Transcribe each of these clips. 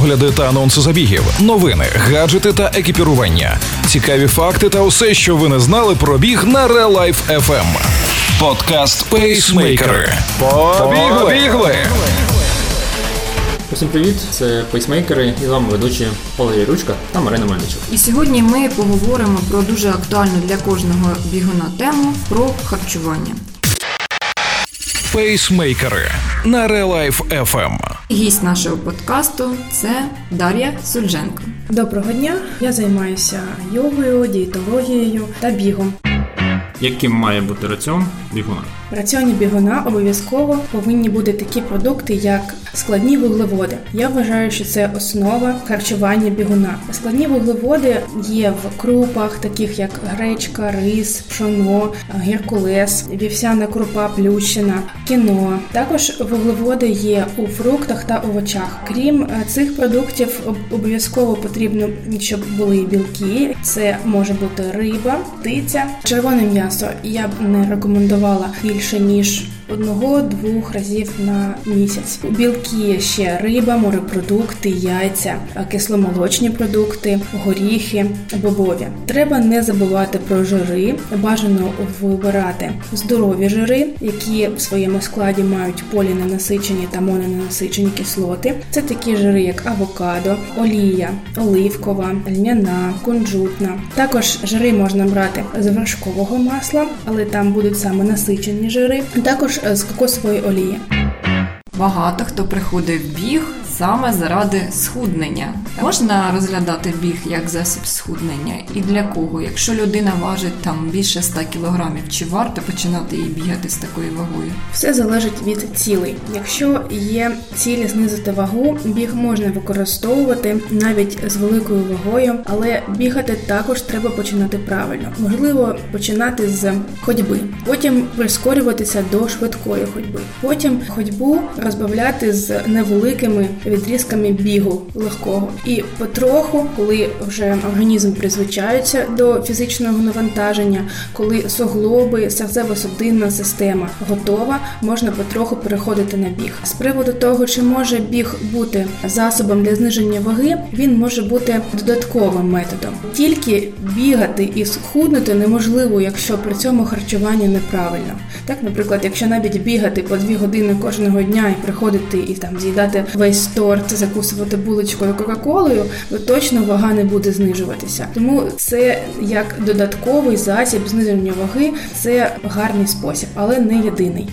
огляди та анонси забігів, новини, гаджети та екіпірування, цікаві факти та усе, що ви не знали про біг на Real Life FM. Подкаст Пейсмейкери. Побігли! Побігли! Усім привіт! Це пейсмейкери і з вами ведучі Валерій Ручка та Марина Мельничук. І сьогодні ми поговоримо про дуже актуальну для кожного бігуна тему про харчування. Пейсмейкери на Real Life FM. Гість нашого подкасту це Дар'я Сульженко. Доброго дня! Я займаюся йогою, дієтологією та бігом. Яким має бути раціон бігуна? В раціоні бігуна обов'язково повинні бути такі продукти, як складні вуглеводи. Я вважаю, що це основа харчування бігуна. Складні вуглеводи є в крупах, таких як гречка, рис, пшоно, геркулес, вівсяна крупа, плющина, кіно. Також вуглеводи є у фруктах та овочах. Крім е, цих продуктів, обов'язково потрібно, щоб були білки. Це може бути риба, птиця, червоне м'ясо. Я б не рекомендувала більше ніж одного-двох разів на місяць. Білки ще риба, морепродукти, яйця, кисломолочні продукти, горіхи, бобові. Треба не забувати про жири. Бажано вибирати здорові жири, які в своєму складі мають поліненасичені та мононенасичені кислоти. Це такі жири, як авокадо, олія, оливкова, льняна, кунжутна. Також жири можна брати з вершкового масла, але там будуть саме насичені жири. Також Е, з кокосової олії. Багато хто приходить в біг саме заради схуднення. Можна розглядати біг як засіб схуднення і для кого? Якщо людина важить там більше 100 кілограмів, чи варто починати її бігати з такою вагою? Все залежить від цілей. Якщо є цілі знизити вагу, біг можна використовувати навіть з великою вагою, але бігати також треба починати правильно. Можливо, починати з ходьби, потім прискорюватися до швидкої ходьби, потім ходьбу розбавляти з невеликими відрізками бігу легкого. І потроху, коли вже організм призвичається до фізичного навантаження, коли суглоби, серцево-судинна система готова, можна потроху переходити на біг. З приводу того, чи може біг бути засобом для зниження ваги, він може бути додатковим методом. Тільки бігати і схуднути неможливо, якщо при цьому харчування неправильно. Так, наприклад, якщо навіть бігати по дві години кожного дня і приходити і там з'їдати весь торт, закусувати булочкою кока-колою, то точно вага не буде знижуватися. Тому це як додатковий засіб зниження ваги, це гарний спосіб, але не єдиний.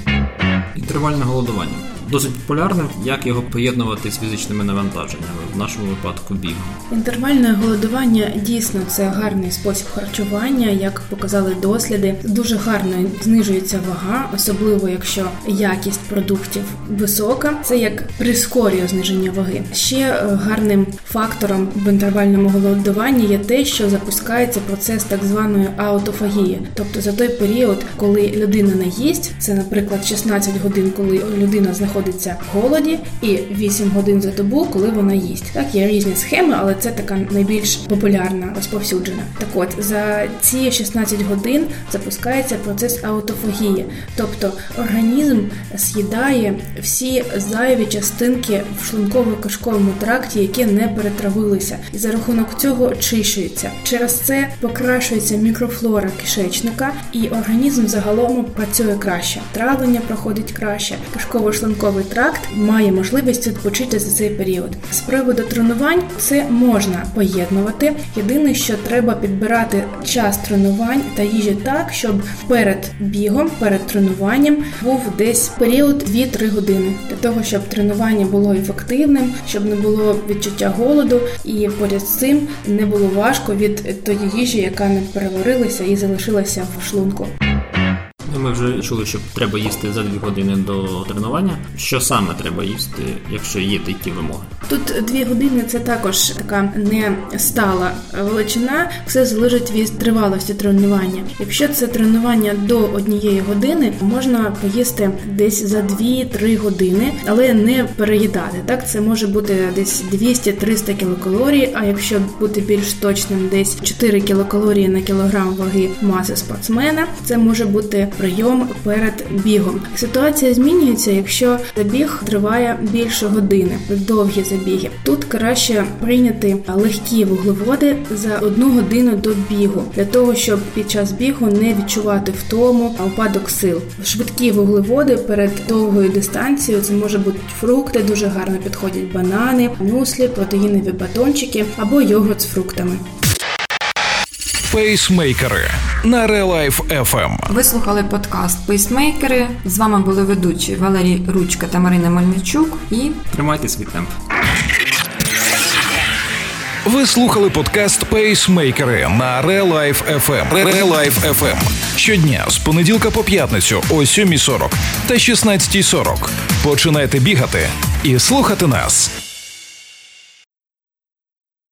Інтервальне голодування досить популярним, як його поєднувати з фізичними навантаженнями, в нашому випадку бігом. Інтервальне голодування дійсно це гарний спосіб харчування, як показали досліди. Дуже гарно знижується вага, особливо якщо якість продуктів висока. Це як прискорює зниження ваги. Ще е, гарним фактором в інтервальному голодуванні є те, що запускається процес так званої аутофагії, тобто за той період, коли людина не їсть, це, наприклад, 16 годин, коли людина знаходиться знаходиться в голоді, і 8 годин за добу, коли вона їсть. Так, є різні схеми, але це така найбільш популярна, розповсюджена. Так от за ці 16 годин запускається процес аутофагії, тобто організм з'їдає всі зайві частинки в шлунково-кишковому тракті, які не перетравилися, і за рахунок цього очищується. Через це покращується мікрофлора кишечника, і організм загалом працює краще. Травлення проходить краще, кишково шлунково шлунковий тракт має можливість відпочити за цей період. З приводу тренувань це можна поєднувати. Єдине, що треба підбирати час тренувань та їжі так, щоб перед бігом, перед тренуванням був десь період 2-3 години для того, щоб тренування було ефективним, щоб не було відчуття голоду, і поряд з цим не було важко від тої їжі, яка не переварилася і залишилася в шлунку. Ми вже чули, що треба їсти за дві години до тренування. Що саме треба їсти, якщо є такі вимоги? Тут дві години це також така не стала величина, все залежить від тривалості тренування. Якщо це тренування до однієї години, можна поїсти десь за 2-3 години, але не переїдати. Так, це може бути десь 200-300 кілокалорій. А якщо бути більш точним, десь 4 кілокалорії на кілограм ваги маси спортсмена, це може бути при прийом перед бігом. Ситуація змінюється, якщо забіг триває більше години, довгі забіги. Тут краще прийняти легкі вуглеводи за одну годину до бігу, для того, щоб під час бігу не відчувати втому, а упадок сил. Швидкі вуглеводи перед довгою дистанцією це може бути фрукти, дуже гарно підходять банани, мюслі, протеїнові батончики або йогурт з фруктами. Пейсмейкери на Релайф FM. Ви слухали подкаст Пейсмейкери. З вами були ведучі Валерій Ручка та Марина Мельничук. І Тримайте свій темп. Ви слухали подкаст Пейсмейкери на Релайф FM. Релайф FM. Щодня з понеділка по п'ятницю о 7.40 та 16.40. Починайте бігати і слухати нас.